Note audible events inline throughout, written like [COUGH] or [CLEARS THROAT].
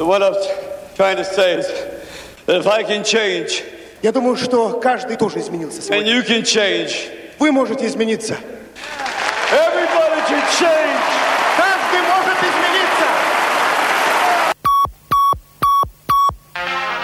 But what I'm trying to say is that if I can change, Я думаю, что каждый тоже изменился and сегодня. you can change, Вы можете измениться. everybody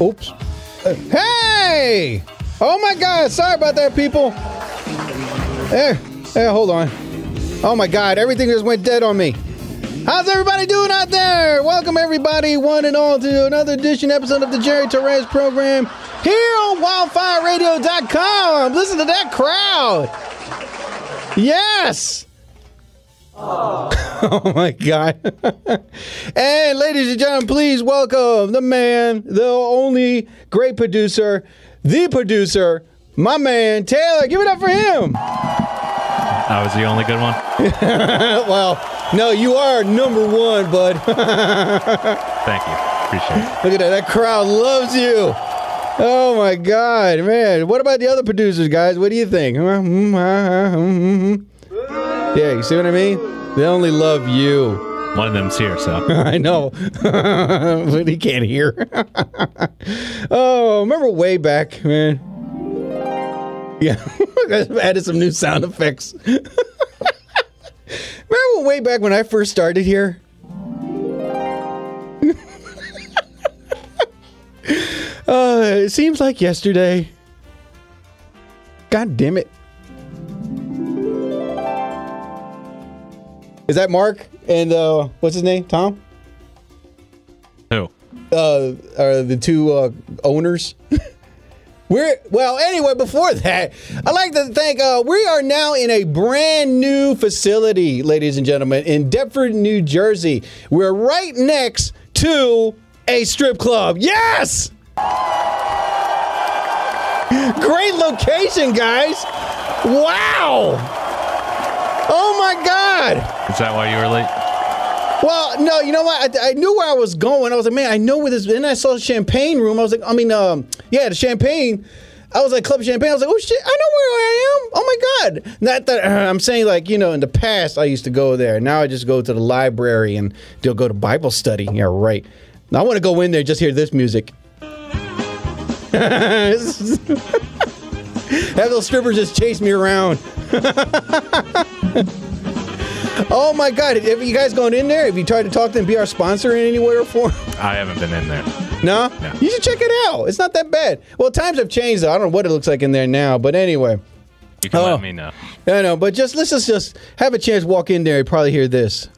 Oops. Hey! Oh my God! Sorry about that, people. There. There. Hold on. Oh my God! Everything just went dead on me. How's everybody doing out there? Welcome everybody, one and all, to another edition episode of the Jerry Torres program here on WildfireRadio.com. Listen to that crowd. Yes. [LAUGHS] Oh my God. [LAUGHS] and ladies and gentlemen, please welcome the man, the only great producer, the producer, my man, Taylor. Give it up for him. I was the only good one. [LAUGHS] well, no, you are number one, bud. Thank you. Appreciate it. Look at that. That crowd loves you. Oh my God, man. What about the other producers, guys? What do you think? Hmm, hmm, hmm, Yeah, you see what I mean? They only love you. One of them's here, so [LAUGHS] I know, [LAUGHS] but he can't hear. [LAUGHS] oh, remember way back, man. Yeah, I added some new sound effects. remember way back when I first started here? uh, it seems like yesterday. God damn it. Is that Mark and uh, what's his name? Tom? who? uh, are the two uh, owners. [LAUGHS] We're well. Anyway, before that, I'd like to thank. Uh, we are now in a brand new facility, ladies and gentlemen, in Deptford, New Jersey. We're right next to a strip club. Yes. Great location, guys. Wow. Oh my God. Is that why you were late? Well, no, you know what? I, I knew where I was going. I was like, man, I know where this. Then I saw the champagne room. I was like, I mean, um, yeah, the champagne. I was like, Club Champagne. I was like, oh shit, I know where I am. Oh my god! Not that uh, [CLEARS THROAT] I'm saying like you know, in the past I used to go there. Now I just go to the library and they'll go to Bible study. Yeah, right. Now I want to go in there just hear this music. [LAUGHS] Have those strippers just chase me around. [LAUGHS] oh my god! Have you guys gone in there? Have you tried to talk to them, be our sponsor in any way or form? I haven't been in there. No? No. You should check it out. It's not that bad. Well, times have changed. Though. I don't know what it looks like in there now, but anyway. You can Oh. let me know. I know, but just let's just, just have a chance walk in there and probably hear this.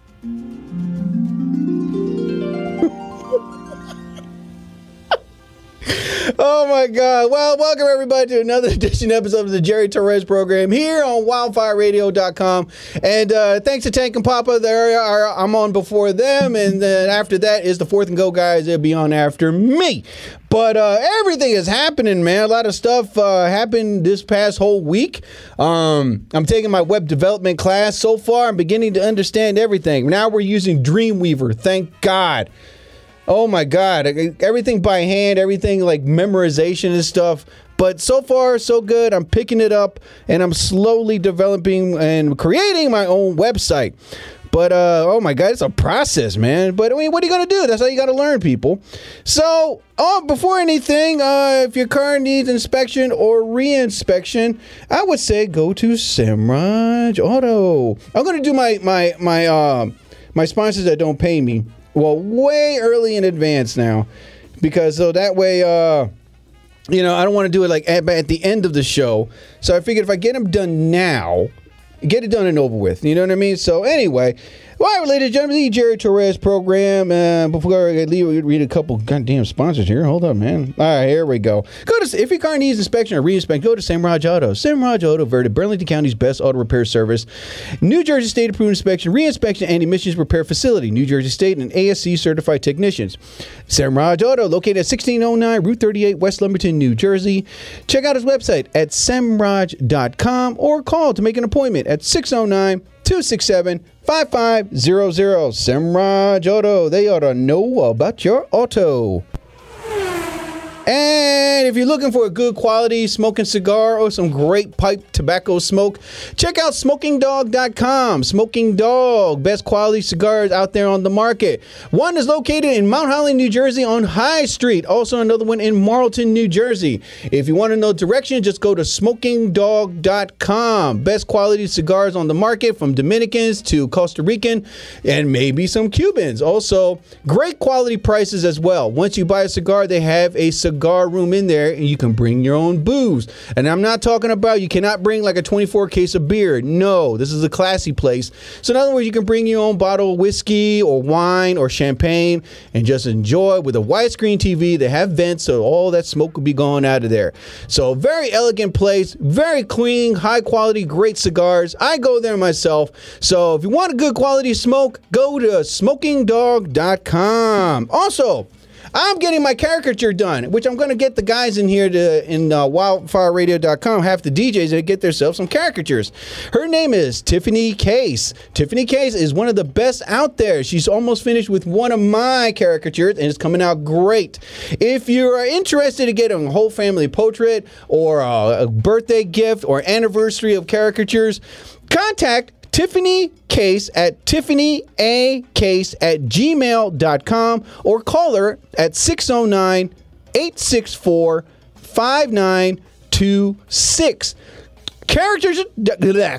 Oh my God. Well, welcome everybody to another [LAUGHS] edition episode of the Jerry Torres program here on wildfireradio.com. And uh, thanks to Tank and Papa. There are, I'm on before them. And then after that is the fourth and go guys. They'll be on after me. But uh, everything is happening, man. A lot of stuff uh, happened this past whole week. Um, I'm taking my web development class. So far, I'm beginning to understand everything. Now we're using Dreamweaver. Thank God. Oh my God. Everything by hand, everything like memorization and stuff. But so far, so good. I'm picking it up and I'm slowly developing and creating my own website. But uh, oh my God, it's a process, man. But I mean, what are you gonna do? That's how you gotta learn, people. So, oh, before anything, uh, if your car needs inspection or re-inspection, I would say go to Samraj Auto. I'm gonna do my my my uh, my sponsors that don't pay me well way early in advance now, because so that way uh you know, I don't want to do it like at, at the end of the show. So I figured if I get them done now, get it done and over with. You know what I mean? So anyway, Right, ladies and gentlemen, the Jerry Torres program. Uh, before I leave, we read a couple goddamn sponsors here. Hold up, man. All right, here we go. Go to if your car needs inspection or reinspection, go to Samraj Auto. Samraj Auto, Verde, Burlington County's best auto repair service. New Jersey State approved inspection, reinspection, and emissions repair facility. New Jersey State and ASE certified technicians. Samraj Auto, located at 1609 Route 38, West Lumberton, New Jersey. Check out his website at samraj.com or call to make an appointment at 609 267 5500. Samraj Auto, they ought to know about your auto. And if you're looking for a good quality smoking cigar or some great pipe tobacco smoke, check out smokingdog.com. Smoking Dog, best quality cigars out there on the market. One is located in Mount Holly, New Jersey on High Street. Also another one in Marlton, New Jersey. If you want to know direction, just go to smokingdog.com. Best quality cigars on the market from Dominicans to Costa Rican and maybe some Cubans. Also, great quality prices as well. Once you buy a cigar, they have a cigar room in there and you can bring your own booze. And I'm not talking about you cannot bring like a 24 case of beer. No, this is a classy place. So in other words, you can bring your own bottle of whiskey or wine or champagne and just enjoy with a widescreen TV. They have vents so all that smoke will be going out of there. So very elegant place, very clean, high quality, great cigars. I go there myself. So if you want a good quality smoke, go to smokingdog.com. Also, I'm getting my caricature done, which I'm going to get the guys in here to in uh, wildfireradio.com, half the DJs to get themselves some caricatures. Her name is Tiffany Case. Tiffany Case is one of the best out there. She's almost finished with one of my caricatures, and it's coming out great. If you are interested in getting a whole family portrait or a birthday gift or anniversary of caricatures, contact Tiffany Case at Tiffany A Case at gmail.com or call her at 609 864 5926. Characters,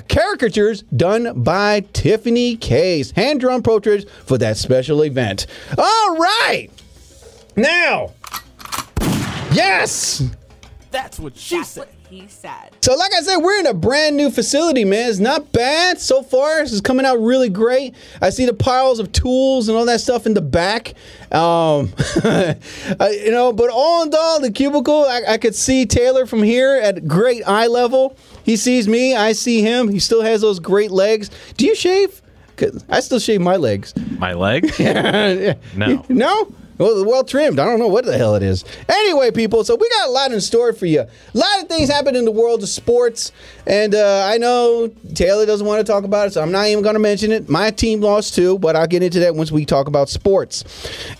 caricatures done by Tiffany Case. Hand drawn portraits for that special event. All right. Now, yes. That's what she That's said. what he said. So, like I said, we're in a brand new facility, man. It's not bad so far. This is coming out really great. I see the piles of tools and all that stuff in the back. Um, [LAUGHS] I- you know, but all in all, the cubicle, I, I could see Taylor from here at great eye level. He sees me, I see him. He still has those great legs. Do you shave? 'Cause I still shave my legs. My leg? [LAUGHS] No. No? Well, well trimmed. I don't know what the hell it is. Anyway, people, so we got a lot in store for you. A lot of things happen in the world of sports, and uh, I know Taylor doesn't want to talk about it, so I'm not even going to mention it. My team lost too, but I'll get into that once we talk about sports.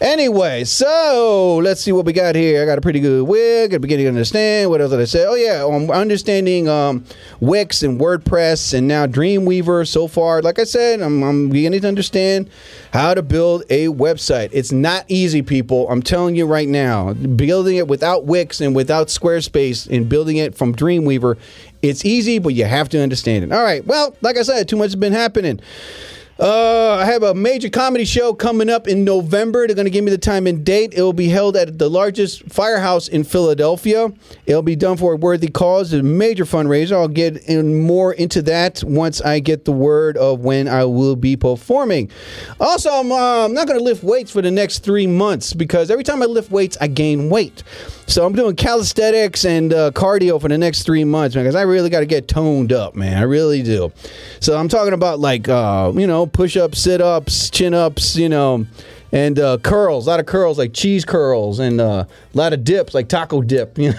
Anyway, so let's see what we got here. I got a pretty good wig. I'm beginning to understand. What else did I say? Oh yeah, I'm understanding um, Wix and WordPress, and now Dreamweaver. So far, like I said, I'm, I'm beginning to understand how to build a website. It's not easy, people. I'm telling you right now. Building it without Wix and without Squarespace and building it from Dreamweaver, it's easy, but you have to understand it. All right. Well, like I said, too much has been happening. Uh, I have a major comedy show coming up in November. They're going to give me the time and date. It will be held at the largest firehouse in Philadelphia. It'll be done for a worthy cause, a major fundraiser. I'll get in more into that once I get the word of when I will be performing. Also, I'm, uh, I'm not going to lift weights for the next three months because every time I lift weights, I gain weight. So I'm doing calisthenics and uh, cardio for the next three months, man, because I really got to get toned up, man. I really do. So I'm talking about like, uh, you know, push ups, sit ups, chin ups, you know, and uh, curls, a lot of curls like cheese curls, and uh, a lot of dips like taco dip. [LAUGHS] I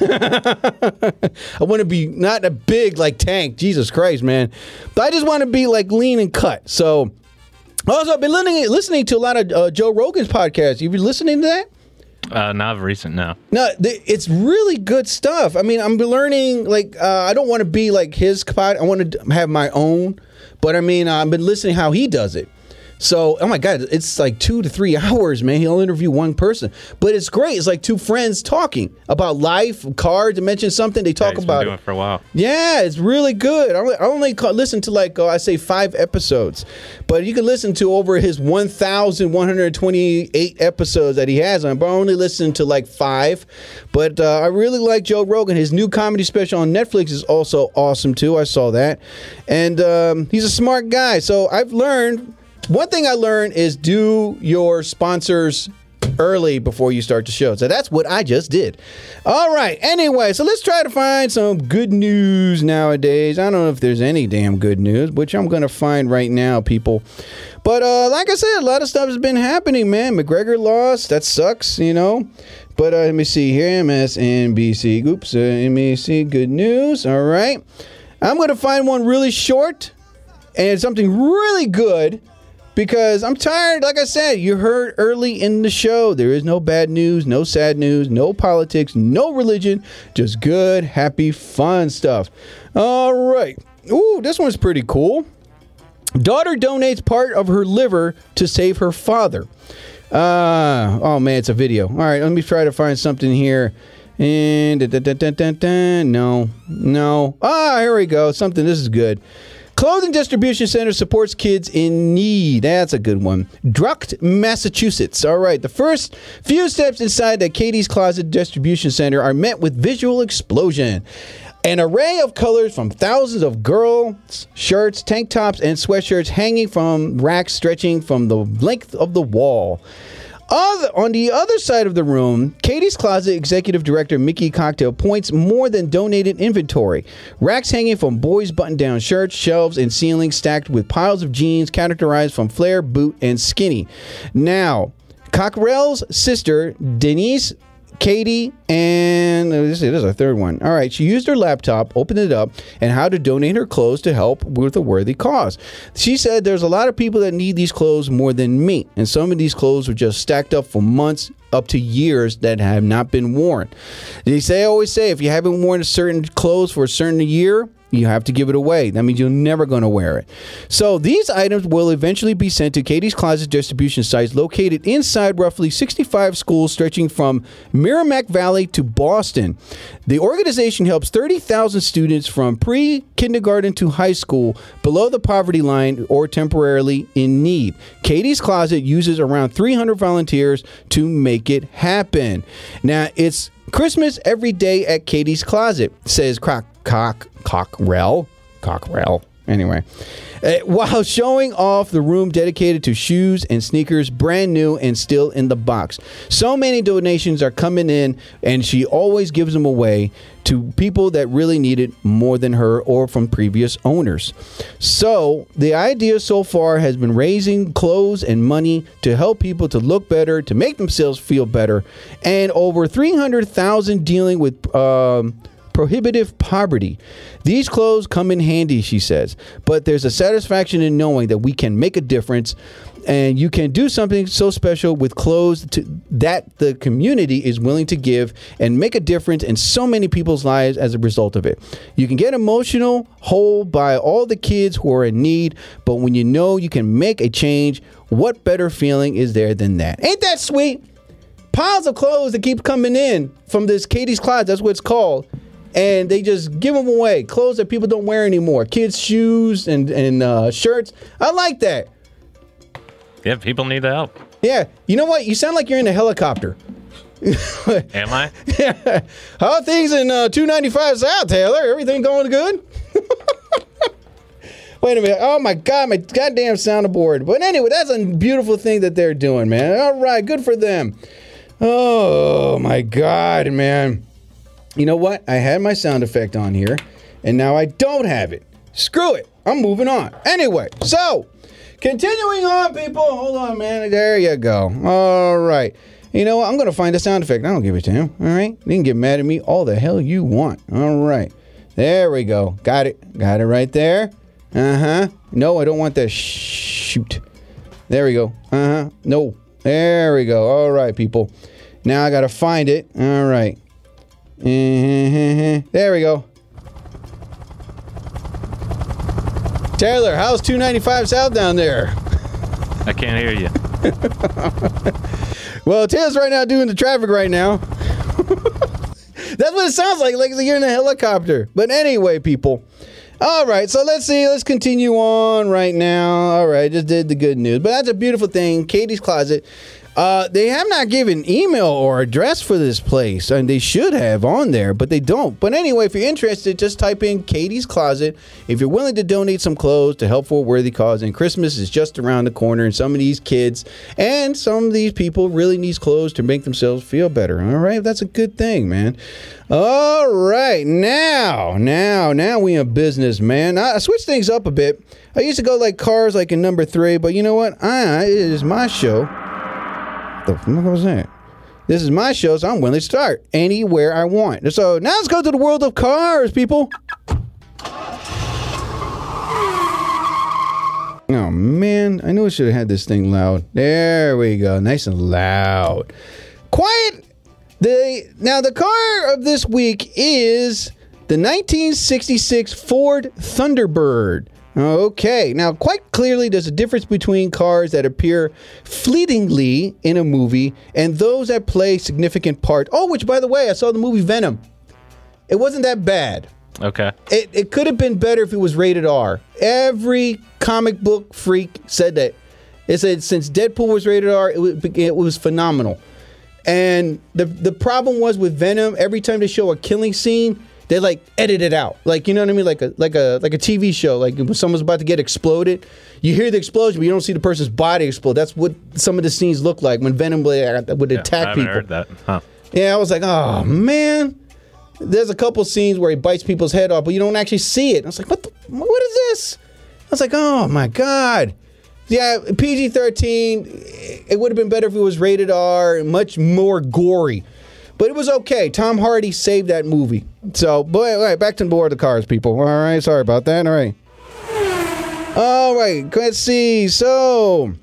want to be not a big like tank, Jesus Christ, man, but I just want to be like lean and cut. So. Also, I've been listening, listening to a lot of uh, Joe Rogan's podcast. You been listening to that? Uh, not of recent, no. No, th- it's really good stuff. I mean, I'm learning. Like, uh, I don't want to be like his pod. I want to have my own. But I mean, I've been listening how he does it. So, oh my God, it's like two to three [LAUGHS] hours, man. He'll interview one person, but it's great. It's like two friends talking about life, cards, and mention something. They Yeah, talk he's about been it. for a while. Yeah, it's really good. I only, I only ca- listen to like uh, I say five episodes, but you can listen to over his 1,128 episodes that he has on. But I only listen to like five. But uh, I really like Joe Rogan. His new comedy special on Netflix is also awesome too. I saw that, and um, he's a smart guy. So I've learned one thing I learned is do your sponsors early before you start the show. So that's what I just did. All right. Anyway, so let's try to find some good news nowadays. I don't know if there's any damn good news, which I'm going to find right now, people. But uh, like I said, a lot of stuff has been happening, man. McGregor lost. That sucks, you know. But uh, let me see here. MSNBC. Oops. Uh, MSNBC. Good news. All right. I'm going to find one really short and something really good because I'm tired. Like I said, you heard early in the show, there is no bad news, no sad news, no politics, no religion, just good, happy, fun stuff. All right. Ooh, this one's pretty cool. Daughter donates part of her liver to save her father. Uh, oh man, it's a video. All right, let me try to find something here. And da, da, da, no, no. Ah, here we go. Something. This is good. Clothing Distribution Center supports kids in need. That's a good one. Dracut, Massachusetts. All right. The first few steps inside the Katie's Closet Distribution Center are met with visual explosion. An array of colors from thousands of girls' shirts, tank tops, and sweatshirts hanging from racks stretching from the length of the wall. Other, on the other side of the room, Katie's Closet Executive Director Mickey Cockrell points more than donated inventory. Racks hanging from boys' button down shirts, shelves, and ceilings stacked with piles of jeans categorized from flare, boot, and skinny. Now, Cockrell's sister, Denise Katie and this is a third one. All right, she used her laptop, opened it up, and how to donate her clothes to help with a worthy cause. She said there's a lot of people that need these clothes more than me, and some of these clothes were just stacked up for months, up to years that have not been worn. They say I always say if you haven't worn a certain clothes for a certain year, you have to give it away. That means you're never going to wear it. So these items will eventually be sent to Katie's Closet distribution sites located inside roughly 65 schools stretching from Merrimack Valley to Boston. The organization helps 30,000 students from pre kindergarten to high school below the poverty line or temporarily in need. Katie's Closet uses around 300 volunteers to make it happen. Now, it's Christmas every day at Katie's Closet, says Croc Cock Cockrell. Cockrell. Anyway, uh, while showing off the room dedicated to shoes and sneakers, brand new and still in the box. So many donations are coming in, and she always gives them away to people that really need it more than her or from previous owners. So, the idea so far has been raising clothes and money to help people to look better, to make themselves feel better, and over 300,000 dealing with. Um, prohibitive poverty. These clothes come in handy, she says, but there's a satisfaction in knowing that we can make a difference and you can do something so special with clothes to, that the community is willing to give and make a difference in so many people's lives as a result of it. You can get emotional, whole by all the kids who are in need, but when you know you can make a change, what better feeling is there than that? Ain't that sweet? Piles of clothes that keep coming in from this Katie's Closet, that's what it's called and they just give them away. Clothes that people don't wear anymore. Kids' shoes and and uh, shirts. I like that. Yeah, people need the help. Yeah, you know what? You sound like you're in a helicopter. [LAUGHS] Am I? yeah. [LAUGHS] How are things in uh, 295 South, Taylor? Everything going good? [LAUGHS] Wait a minute. Oh my God, my goddamn soundboard. But anyway, that's a beautiful thing that they're doing, man. All right, good for them. Oh my God, man. You know what? I had my sound effect on here, and now I don't have it. Screw it. I'm moving on. Anyway, so continuing on, people. Hold on, man. There you go. All right. You know what? I'm going to find a sound effect. I don't give it to him. All right. You can get mad at me all the hell you want. All right. There we go. Got it. Got it right there. Uh huh. No, I don't want that. Shoot. There we go. Uh huh. No. There we go. All right, people. Now I got to find it. All right. Mm-hmm. There we go. Taylor, how's 295 South down there? I can't hear you. [LAUGHS] well, Taylor's right now doing the traffic right now. [LAUGHS] That's what it sounds like, like you're in a helicopter. But anyway, people. All right, so let's see. Let's continue on right now. All right, just did the good news. But that's a beautiful thing. Katie's Closet Uh, they have not given email or address for this place, and they should have on there, but they don't. But anyway, if you're interested, just type in Katie's Closet. If you're willing to donate some clothes to help for a worthy cause, and Christmas is just around the corner, and some of these kids and some of these people really needs clothes to make themselves feel better. All right, that's a good thing, man. All right, now, now, now we in business, man. I, I switched things up a bit. I used to go like cars, like in number three, but you know what? Ah, it is my show the fuck was that? This is my show, so I'm willing to start anywhere I want. So now let's go to the world of cars, people. Oh man, I knew I should have had this thing loud. There we go, nice and loud. Quiet. The now the car of this week is the 1966 Ford Thunderbird. Okay, now quite clearly there's a difference between cars that appear fleetingly in a movie and those that play significant part. Oh, which by the way, I saw the movie Venom. It wasn't that bad. Okay. It, it could have been better if it was rated R. Every comic book freak said that. It said since Deadpool was rated R, it was, it was phenomenal. And the the problem was with Venom, every time they show a killing scene, they like edit it out. Like you know what I mean? Like a like a like a TV show. Like when someone's about to get exploded, you hear the explosion, but you don't see the person's body explode. That's what some of the scenes look like when Venom would, uh, would Yeah, I attack people. heard that. Huh. Yeah, I was like, oh man. There's a couple scenes where he bites people's head off, but you don't actually see it. I was like, what? The, what is this? I was like, oh my god. Yeah, PG 13. It would have been better if it was rated R much more gory. But it was okay. Tom Hardy saved that movie. So, boy, all right, back to the board of the cars, people. All right, sorry about that. All right. All right, let's see. So,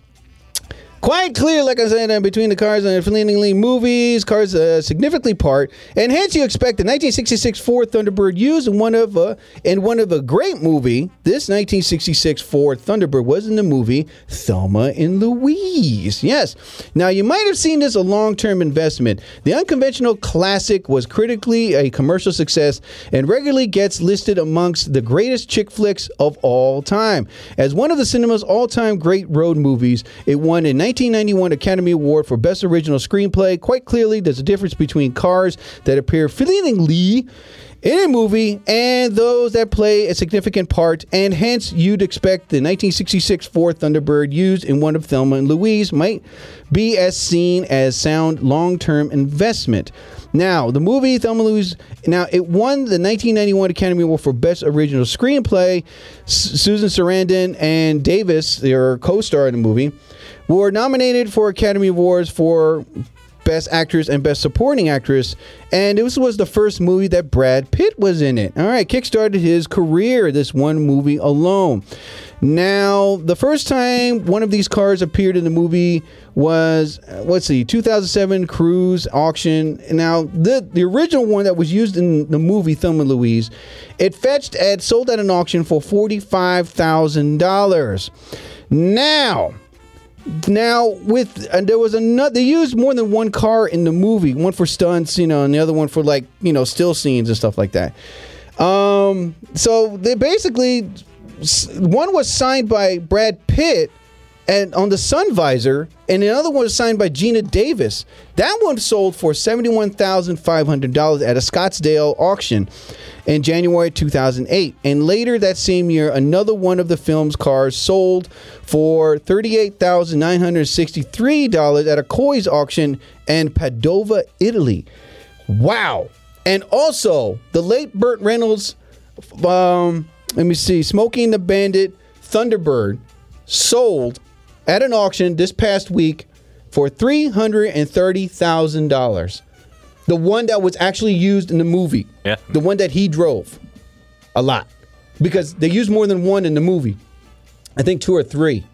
Quite clear, like I said, uh, between the cars and the fleetingly movies, cars uh, significantly part, and hence you expect the 1966 Ford Thunderbird used in one of uh, in one of a great movie. This 1966 Ford Thunderbird was in the movie Thelma and Louise. Yes. Now you might have seen this a long-term investment. The unconventional classic was critically a commercial success and regularly gets listed amongst the greatest chick flicks of all time. As one of the cinema's all-time great road movies, it won a 1991 Academy Award for Best Original Screenplay. Quite clearly, there's a difference between cars that appear fleetingly in a movie and those that play a significant part, and hence you'd expect the 1966 Ford Thunderbird used in one of Thelma and Louise might be as seen as sound long-term investment. Now, the movie Thelma and Louise, now it won the 1991 Academy Award for Best Original Screenplay. S- Susan Sarandon and Davis, their co-star in the movie, were nominated for Academy Awards for Best Actress and Best Supporting Actress, and this was the first movie that Brad Pitt was in it. All right, kickstarted his career, this one movie alone. Now, the first time one of these cars appeared in the movie was, uh, let's see, 2007 Cruise auction. Now, the, the original one that was used in the movie Thelma and Louise, it fetched at sold at an auction for $45,000. Now, now, with and there was another, they used more than one car in the movie. One for stunts, you know, and the other one for like you know still scenes and stuff like that. Um, so they basically one was signed by Brad Pitt and on the sun visor, and the other one was signed by Geena Davis. That one sold for seventy-one thousand five hundred dollars at a Scottsdale auction in January 2008. And later that same year, another one of the film's cars sold for $38,963 at a Coy's auction in Padova, Italy. Wow. And also, the late Burt Reynolds, um, let me see, Smokey and the Bandit Thunderbird sold at an auction this past week for $330,000. The one that was actually used in the movie. Yeah. The one that he drove. A lot. Because they used more than one in the movie. I think two or three.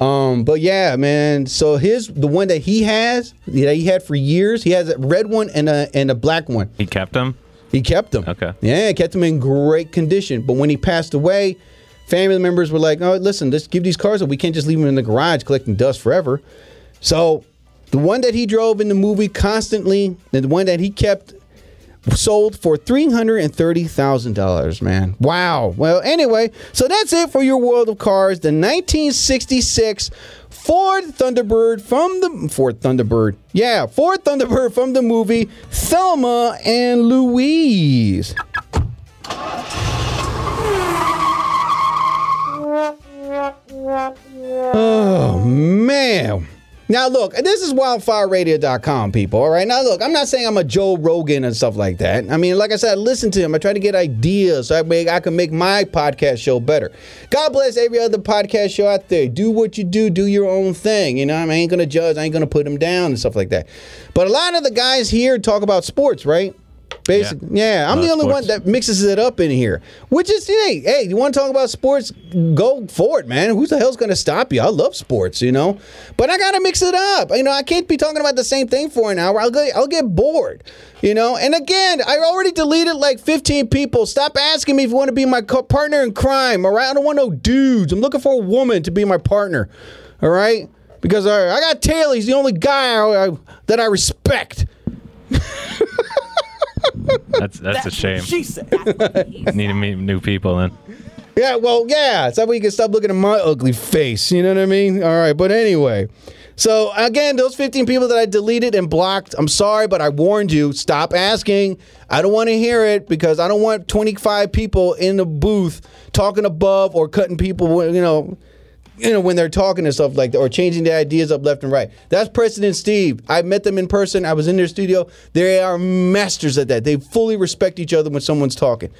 Um, but yeah, man. So his the one that he has, that he had for years, he has a red one and a and a black one. He kept them. He kept them. Okay. Yeah, kept them in great condition. But when he passed away, family members were like, "Oh, listen, let's give these cars up. We can't just leave them in the garage collecting dust forever." So, the one that he drove in the movie constantly, the one that he kept sold for $330,000, man. Wow. Well, anyway, so that's it for your world of cars. The 1966 Ford Thunderbird from the Ford Thunderbird. Yeah, Ford Thunderbird from the movie Thelma and Louise. Oh man. Now look, this is wildfireradio.com, people. All right. Now look, I'm not saying I'm a Joe Rogan and stuff like that. I mean, like I said, I listen to him. I try to get ideas so I, make, I can make my podcast show better. God bless every other podcast show out there. Do what you do, do your own thing. You know, I, mean, I ain't gonna judge, I ain't gonna put them down and stuff like that. But a lot of the guys here talk about sports, right? Basically, yeah, I'm the only sports. one that mixes it up in here. Which is, hey, hey, you want to talk about sports? Go for it, man. Who the hell's going to stop you? I love sports, you know, but I got to mix it up. You know, I can't be talking about the same thing for an hour. I'll get, I'll get bored, you know. And again, I already deleted like 15 people. Stop asking me if you want to be my co- partner in crime. All right, I don't want no dudes. I'm looking for a woman to be my partner. All right, because I got Taylor. He's the only guy I, I, that I respect. [LAUGHS] That's that's a shame. She said. [LAUGHS] Need to meet new people then. Yeah, well, yeah. So we can stop looking at my ugly face. You know what I mean? All right. But anyway, so again, those 15 people that I deleted and blocked, I'm sorry, but I warned you. Stop asking. I don't want to hear it because I don't want 25 people in the booth talking above or cutting people, you know. You know, when they're talking and stuff like that, or changing their ideas up left and right. That's President Steve. I met them in person. I was in their studio. They are masters at that. They fully respect each other when someone's talking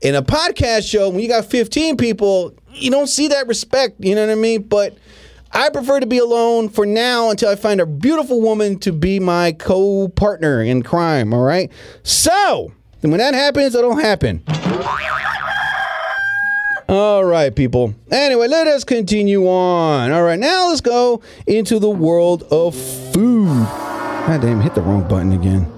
in a podcast show when you got 15 people you don't see that respect you know what i mean but i prefer to be alone for now until i find a beautiful woman to be my co-partner in crime all right so when that happens it'll happen all right, people. Anyway, let us continue on. All right, now let's go into the world of food. God damn, hit the wrong button again.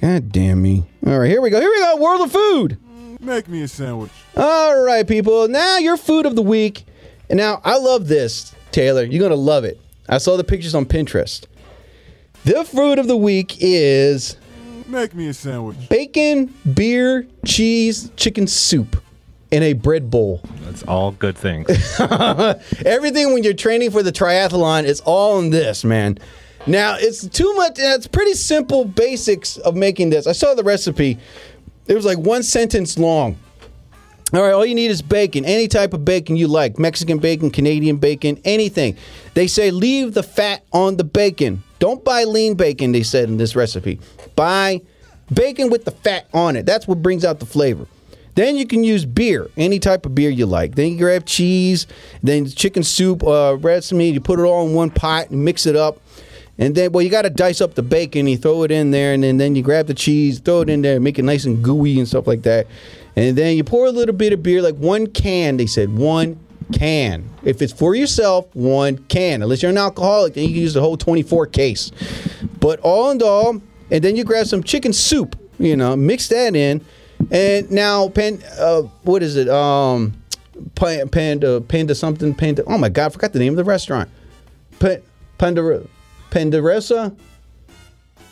God damn me. All right, here we go. Here we go. World of food. Make me a sandwich. All right, people. Now your food of the week. And now I love this, Taylor. You're gonna love it. I saw the pictures on Pinterest. The food of the week is Make me a sandwich. bacon, beer, cheese, chicken soup in a bread bowl. That's all good things. [LAUGHS] Everything when you're training for the triathlon is all in this, man. Now it's too much. It's pretty simple basics of making this. I saw the recipe. It was like one sentence long. All right, all you need is bacon, any type of bacon you like Mexican bacon, Canadian bacon, anything. They say leave the fat on the bacon. Don't buy lean bacon, they said in this recipe. Buy bacon with the fat on it. That's what brings out the flavor. Then you can use beer, any type of beer you like. Then you grab cheese, then chicken soup, uh, red meat. You put it all in one pot and mix it up. And then, well, you got to dice up the bacon. You throw it in there, and then, then you grab the cheese, throw it in there, make it nice and gooey and stuff like that. And then you pour a little bit of beer, like one can. They said one can. If it's for yourself, one can. Unless you're an alcoholic, then you can use the whole 24 case. But all in all, and then you grab some chicken soup. You know, mix that in. And now, pan, uh, what is it? Um, panda, panda something, panda. Oh my God, I forgot the name of the restaurant. Pa- Panda, Pandaresa.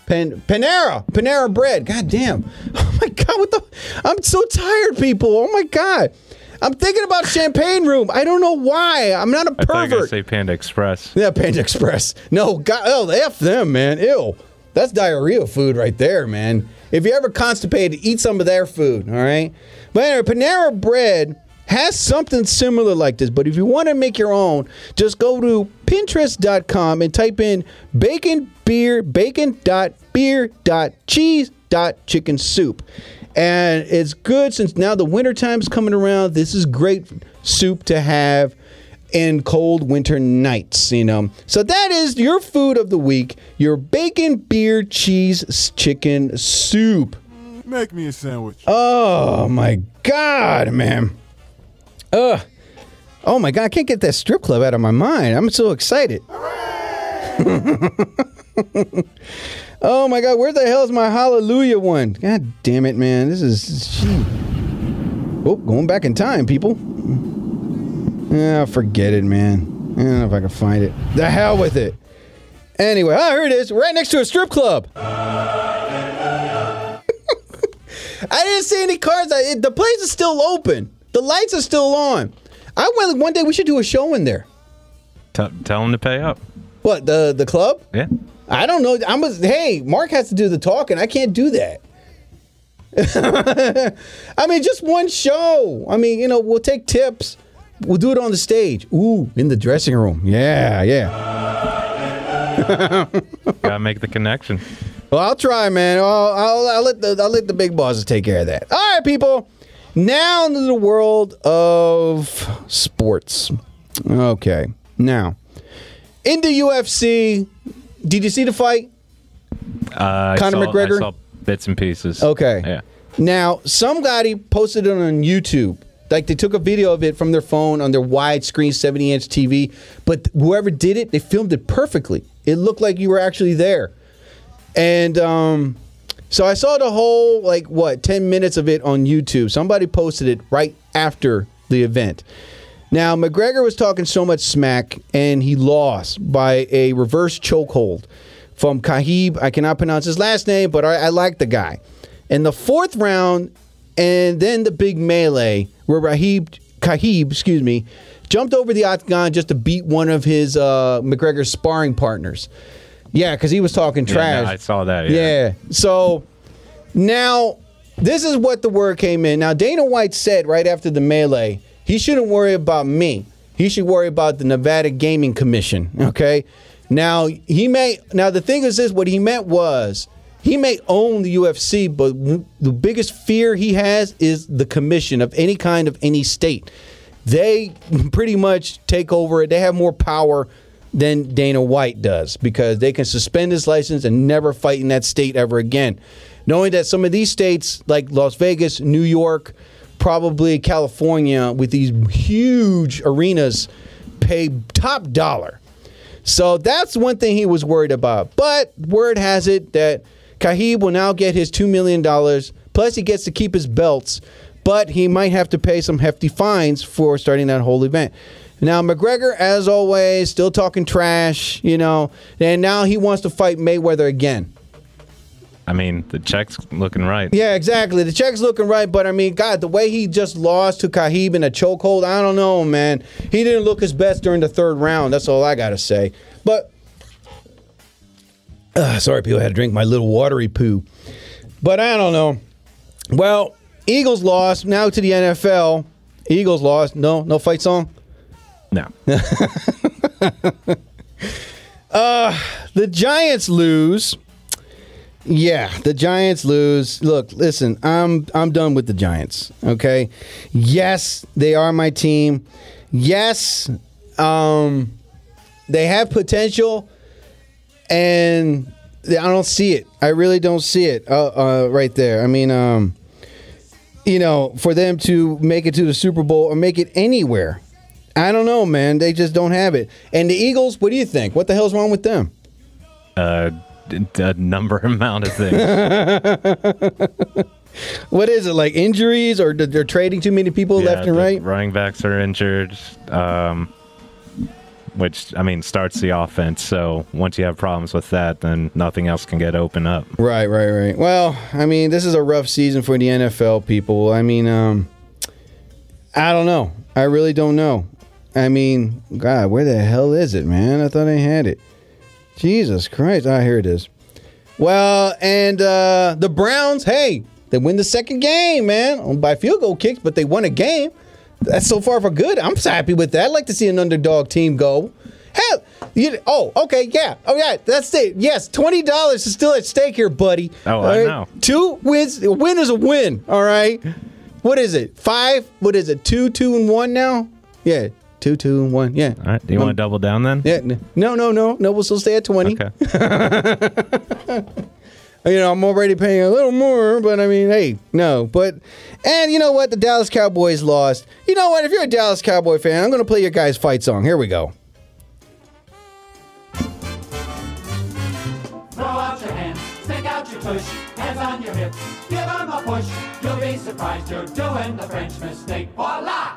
Pan, Panera, Panera bread. God damn. [LAUGHS] Oh my God, what the? I'm so tired, people. Oh my God. I'm thinking about Champagne Room. I don't know why. I'm not a I thought you pervert. say Panda Express. Yeah, Panda Express. No, God, oh, F them, man. Ew. That's diarrhea food right there, man. If you're ever constipated, eat some of their food, all right? But anyway, Panera Bread has something similar like this, but if you want to make your own, just go to Pinterest.com and type in bacon beer, bacon dot beer dot cheese dot chicken soup. And it's good since now the winter time's coming around. This is great soup to have in cold winter nights, you know. So that is your food of the week, your bacon, beer, cheese, chicken soup. Make me a sandwich. Oh my god, man. Ugh. Oh my god, I can't get that strip club out of my mind. I'm so excited. [LAUGHS] oh my god, where the hell is my hallelujah one? God damn it, man. This is gee. Oh, going back in time, people. Yeah, forget it, man. I don't know if I can find it. The hell with it. Anyway, oh, here it is, right next to a strip club. [LAUGHS] I didn't see any cars. I, it- the place is still open. The lights are still on. I went one day. We should do a show in there. T- tell him to pay up. What the the club? Yeah. I don't know. I'm a, hey, Mark has to do the talking. I can't do that. [LAUGHS] I mean, just one show. I mean, you know, we'll take tips. We'll do it on the stage. Ooh, in the dressing room. Yeah, yeah. [LAUGHS] Gotta make the connection. Well, I'll try, man. I'll, I'll, I'll let the I'll let the big bosses take care of that. All right, people. Now into the world of sports. Okay. Now, in the UFC, did you see the fight? Uh, Conor saw- McGregor? I saw bits and pieces. Okay. Yeah. Now, somebody posted it on YouTube. Like they took a video of it from their phone on their widescreen 70 inch TV, but whoever did it, they filmed it perfectly. It looked like you were actually there. And um, so I saw the whole, like, what, 10 minutes of it on YouTube. Somebody posted it right after the event. Now, McGregor was talking so much smack, and he lost by a reverse chokehold from Kahib. I cannot pronounce his last name, but I, I like the guy. In the fourth round, and then the big melee, where Rahib, Kahib, excuse me, jumped over the octagon just to beat one of his uh, McGregor's sparring partners. Yeah, because he was talking Yeah, trash. no, I saw that. Yeah. Yeah. So now this is what the word came in. Now Dana White said right after the melee, he shouldn't worry about me. He should worry about the Nevada Gaming Commission. Okay. Now he may. Now the thing is this: what he meant was he may own the UFC, but w- the biggest fear he has is the commission of any kind of any state. They pretty much take over it. They have more power than Dana White does because they can suspend his license and never fight in that state ever again. Knowing that some of these states, like Las Vegas, New York, probably California, with these huge arenas, pay top dollar. So that's one thing he was worried about. But word has it that Kahib will now get his $2 million, plus he gets to keep his belts, but he might have to pay some hefty fines for starting that whole event. Now, McGregor, as always, still talking trash, you know, and now he wants to fight Mayweather again. I mean, the check's looking right. Yeah, exactly. The check's looking right, but I mean, God, the way he just lost to Kahib in a chokehold, I don't know, man. He didn't look his best during the third round. That's all I got to say. But, uh, sorry, people, I had to drink my little watery poo. But I don't know. Well, Eagles lost. Now to the NFL. Eagles lost. No, no fight song. No. [LAUGHS] The Giants lose. Yeah, the Giants lose. Look, listen, I'm I'm done with the Giants. Okay. Yes, they are my team. Yes, um, they have potential, and I don't see it. I really don't see it uh, uh, right there. I mean, um, you know, for them to make it to the Super Bowl or make it anywhere, I don't know, man. They just don't have it. And the Eagles, what do you think? What the hell's wrong with them? Uh, a number [LAUGHS] amount of things. [LAUGHS] What is it like injuries or they're trading too many people Yeah, left and right? Running backs are injured, um, which I mean starts the offense. So once you have problems with that, then nothing else can get open up. Right, right, right. Well, I mean, this is a rough season for the NFL people. I mean, um, I don't know. I really don't know. I mean, God, where the hell is it, man? I thought I had it. Jesus Christ! Ah, here it is. Well, and uh, the Browns, hey, they win the second game, man, by field goal kicks, but they won a game. That's so far for good. I'm happy with that. I'd like to see an underdog team go. Hell, you, oh, okay, yeah, oh yeah, that's it. Yes, twenty dollars is still at stake here, buddy. Oh, All I right? know. Two wins. A win is a win. All right. What is it? Five? What is it? Two, two, and one now? Yeah, two, two, and one. Yeah. All right. Do you want to double down then? Yeah. No, no, no, no. We'll still stay at twenty. Okay. [LAUGHS] You know, I'm already paying a little more, but I mean, hey, no. But, and you know what? The Dallas Cowboys lost. You know what? If you're a Dallas Cowboy fan, I'm to play your guys' fight song. Here we go. Throw out your hands, stick out your hands on your hips, give 'em a push. You'll be surprised you're doing the French mistake. Voila!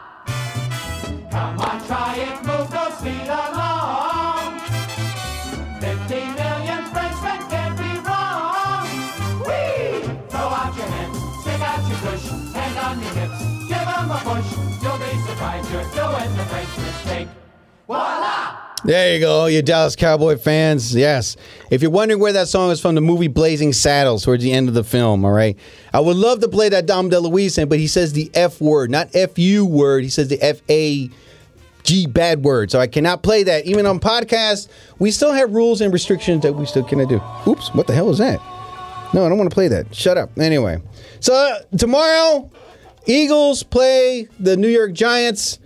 Come on, try it, move those feet along. You're doing the French mistake. Voila! There you go, you Dallas Cowboy fans. Yes. If you're wondering where that song is from, the movie Blazing Saddles, towards the end of the film, all right? I would love to play that Dom DeLuise thing, but he says the F word, not F U word. He says the F A G bad word. So I cannot play that. Even on podcasts, we still have rules and restrictions that we still cannot do. Oops, what the hell is that? No, I don't want to play that. Shut up. Anyway, so uh, tomorrow, Eagles play the New York Giants.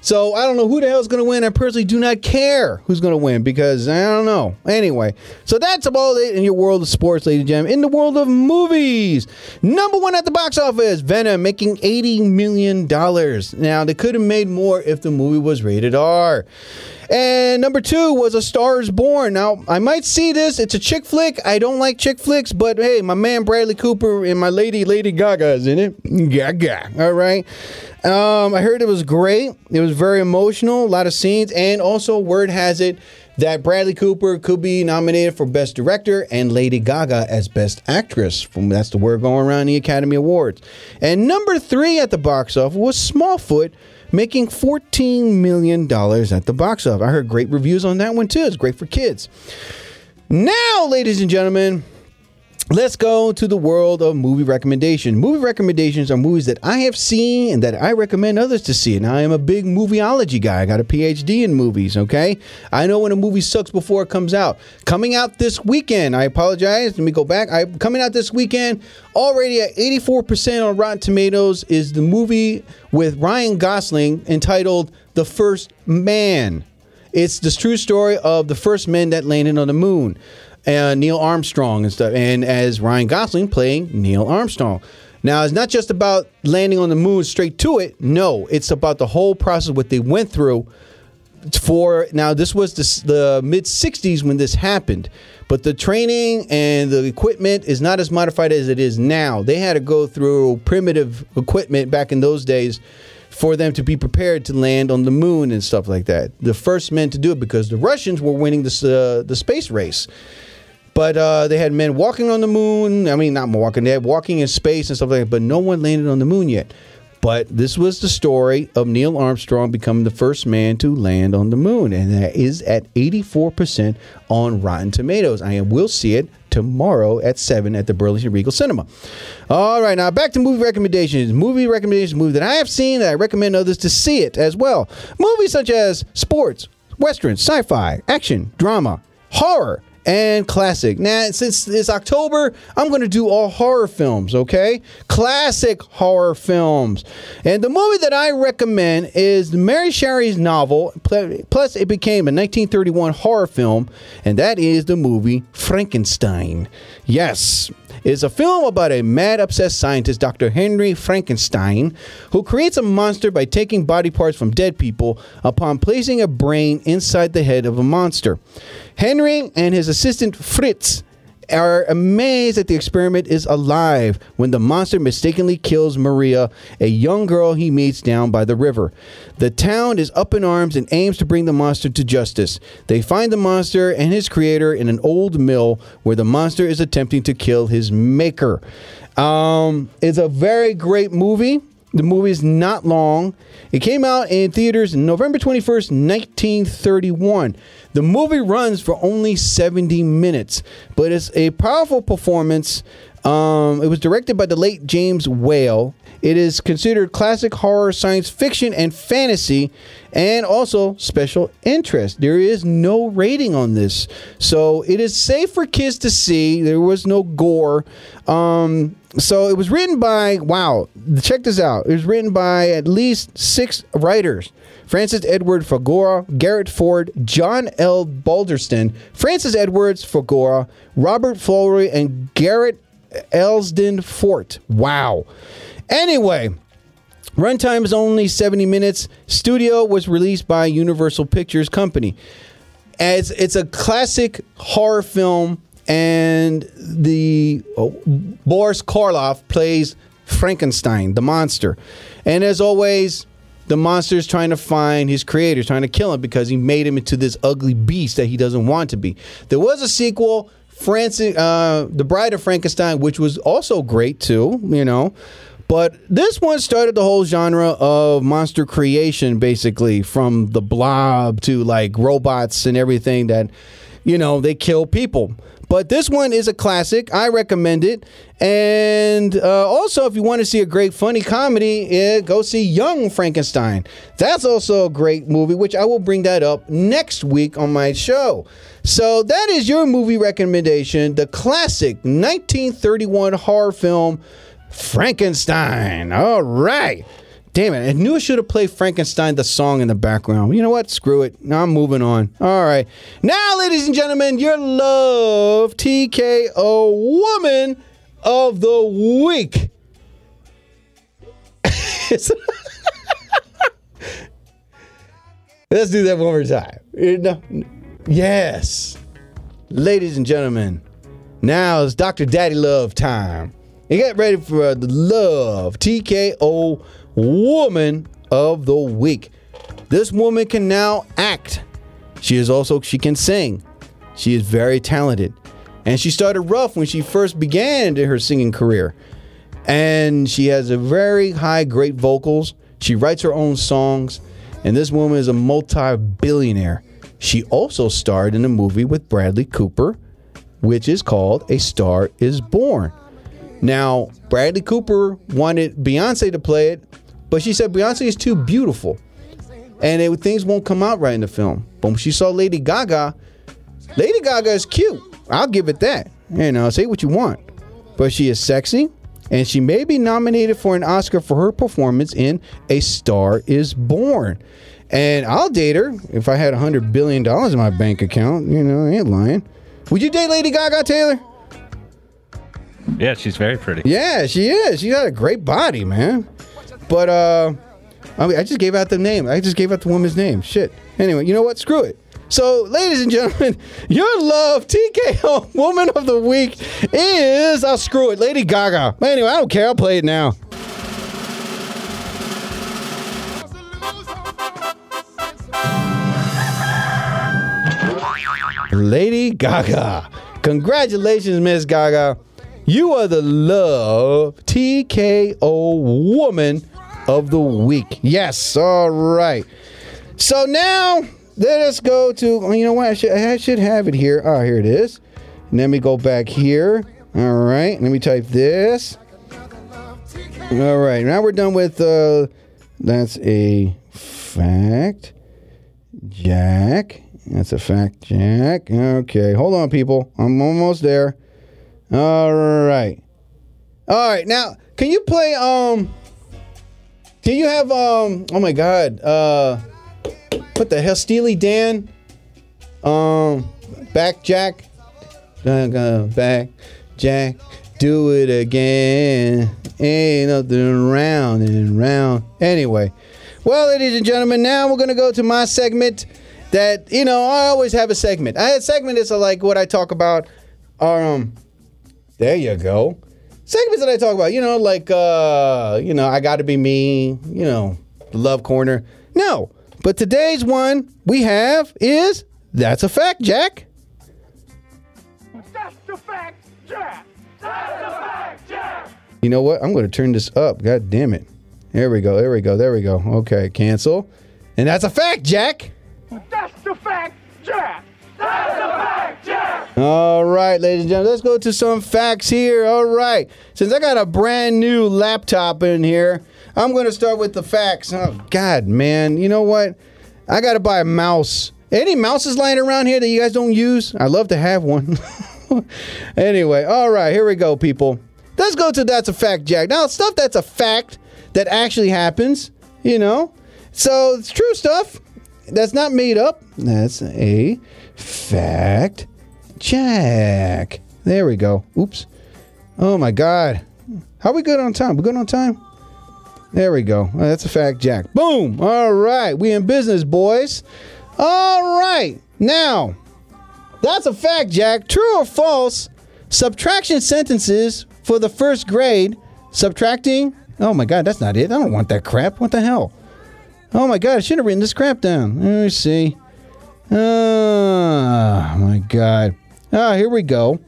So I don't know who the hell is going to win. I personally do not care who's going to win because I don't know. Anyway, so that's about it in your world of sports, ladies and gentlemen. In the world of movies, number one at the box office, Venom making eighty million dollars. Now they could have made more if the movie was rated R. And number two was A Star is Born. Now, I might see this. It's a chick flick. I don't like chick flicks, but hey, my man Bradley Cooper and my lady Lady Gaga is in it. Gaga. All right. Um, I heard it was great. It was very emotional, a lot of scenes, and also word has it that Bradley Cooper could be nominated for Best Director and Lady Gaga as Best Actress. That's the word going around the Academy Awards. And number three at the box office was Smallfoot, making $14 million at the box office. I heard great reviews on that one too. It's great for kids. Now, ladies and gentlemen, Let's go to the world of movie recommendation. Movie recommendations are movies that I have seen and that I recommend others to see. And I am a big movieology guy. I got a PhD in movies, okay? I know when a movie sucks before it comes out. Coming out this weekend, I apologize. Let me go back. I coming out this weekend, already at 84% on Rotten Tomatoes is the movie with Ryan Gosling entitled The First Man. It's the true story of the first men that landed on the moon uh, Neil Armstrong and stuff, and as Ryan Gosling playing Neil Armstrong. Now, it's not just about landing on the moon straight to it. No, it's about the whole process, what they went through for. Now, this was the, the mid 60s when this happened, but the training and the equipment is not as modified as it is now. They had to go through primitive equipment back in those days for them to be prepared to land on the moon and stuff like that. The first men to do it because the Russians were winning this, uh, the space race. But uh, they had men walking on the moon. I mean, not walking, they had walking in space and stuff like that, but no one landed on the moon yet. But this was the story of Neil Armstrong becoming the first man to land on the moon, and that is at 84% on Rotten Tomatoes. I will see it tomorrow at 7 at the Burlington Regal Cinema. All right, now back to movie recommendations. Movie recommendations, movie that I have seen that I recommend others to see it as well. Movies such as sports, western, sci fi, action, drama, horror, and classic. Now, since it's October, I'm going to do all horror films, okay? Classic horror films. And the movie that I recommend is Mary Shelley's novel, plus it became a 1931 horror film, and that is the movie Frankenstein. Yes, is a film about a mad, obsessed scientist, Dr. Henry Frankenstein, who creates a monster by taking body parts from dead people upon placing a brain inside the head of a monster. Henry and his assistant Fritz are amazed that the experiment is alive when the monster mistakenly kills Maria, a young girl he meets down by the river. The town is up in arms and aims to bring the monster to justice. They find the monster and his creator in an old mill where the monster is attempting to kill his maker. Um, it's a very great movie. The movie is not long. It came out in theaters November 21st, 1931. The movie runs for only 70 minutes, but it's a powerful performance. Um, it was directed by the late James Whale. It is considered classic horror, science fiction, and fantasy, and also special interest. There is no rating on this, so it is safe for kids to see. There was no gore. Um, so it was written by, wow, check this out. It was written by at least six writers. Francis Edward Fagora, Garrett Fort, John L. Balderston, Francis Edwards Fagora, Robert Florey, and Garrett Elsden Fort. Wow. Anyway, runtime is only 70 minutes. Studio was released by Universal Pictures Company. As it's a classic horror film, and the oh, Boris Karloff plays Frankenstein, the monster. And as always, the monster is trying to find his creator, trying to kill him because he made him into this ugly beast that he doesn't want to be. There was a sequel, Francis, uh, The Bride of Frankenstein, which was also great too, you know. But this one started the whole genre of monster creation, basically, from the blob to like robots and everything that, you know, they kill people. But this one is a classic. I recommend it. And uh, also, if you want to see a great funny comedy, eh, go see Young Frankenstein. That's also a great movie, which I will bring that up next week on my show. So that is your movie recommendation, the classic 1931 horror film Frankenstein. All right. Damn it. I knew I should have played Frankenstein, the song in the background. You know what? Screw it. Now I'm moving on. All right. Now, ladies and gentlemen, your love TKO woman of the week. [LAUGHS] Let's do that one more time. Know- Yes. Ladies and gentlemen, now it's Dr. Daddy Love time. You get ready for the Love TKO Woman of the Week. This woman can now act. She is also she can sing. She is very talented. And she started rough when she first began her singing career. And she has a very high great vocals. She writes her own songs. And this woman is a multi-billionaire. She also starred in a movie with Bradley Cooper, which is called A Star is Born. Now, Bradley Cooper wanted Beyonce to play it, but she said Beyonce is too beautiful. And it, things won't come out right in the film. But when she saw Lady Gaga, Lady Gaga is cute. I'll give it that. You know, say what you want. But she is sexy, and she may be nominated for an Oscar for her performance in A Star is Born. And I'll date her if I had a $100 billion in my bank account. You know, I ain't lying. Would you date Lady Gaga, Taylor? Yeah, she's very pretty. Yeah, she is. She's got a great body, man. But uh I, mean, I just gave out the name. I just gave out the woman's name. Shit. Anyway, you know what? Screw it. So, ladies and gentlemen, [LAUGHS] your love TKO [LAUGHS] Woman of the Week is I'll screw it, Lady Gaga. Anyway, I don't care. I'll play it now. Lady Gaga. Congratulations, Miss Gaga. You are the love TKO woman of the week. Yes, all right. So now let us go to. oh, You know what? I should, I should have it here. Oh, here it is. Let me go back here. All right. Let me type this. All right. Now we're done with. Uh, that's a fact. Jack. That's a fact, Jack. Okay, hold on, people. I'm almost there. All right. All right. Now, can you play? Um, can you have? Um, oh my God. Uh, what the hell, Steely Dan? Um, back, Jack. Back, Jack. Do it again. Ain't nothing round and round. Anyway, well, ladies and gentlemen, now we're gonna go to my segment. That you know, I always have a segment. I had segment is like what I talk about. Um, there you go. Segments that I talk about, you know, like uh, you know, I gotta be me, you know, the love corner. No. But today's one we have is that's a fact, Jack. That's the fact, Jack. That's the fact, Jack. You know what? I'm gonna turn this up. God damn it. There we go, there we go, there we go. Okay, cancel. And that's a fact, Jack. That's the fact, Jack. That's the fact. All right, ladies and gentlemen, let's go to some facts here. All right, since I got a brand new laptop in here, I'm going to start with the facts. Oh, God, man, you know what? I got to buy a mouse. Any mouses lying around here that you guys don't use? I'd love to have one. [LAUGHS] anyway, all right, here we go, people. Let's go to that's a fact, Jack. Now, stuff that's a fact that actually happens, you know? So it's true stuff. That's not made up. That's a fact. Jack. There we go. Oops. Oh my God. How we good on time? We good on time? There we go. That's a fact, Jack. Boom. All right. We in business, boys. All right. Now, that's a fact, Jack. True or false? Subtraction sentences for the first grade. Subtracting. Oh my God, that's not it. I don't want that crap. What the hell? Oh my God, I should have written this crap down. Let me see. Oh my God. Ah, here we go.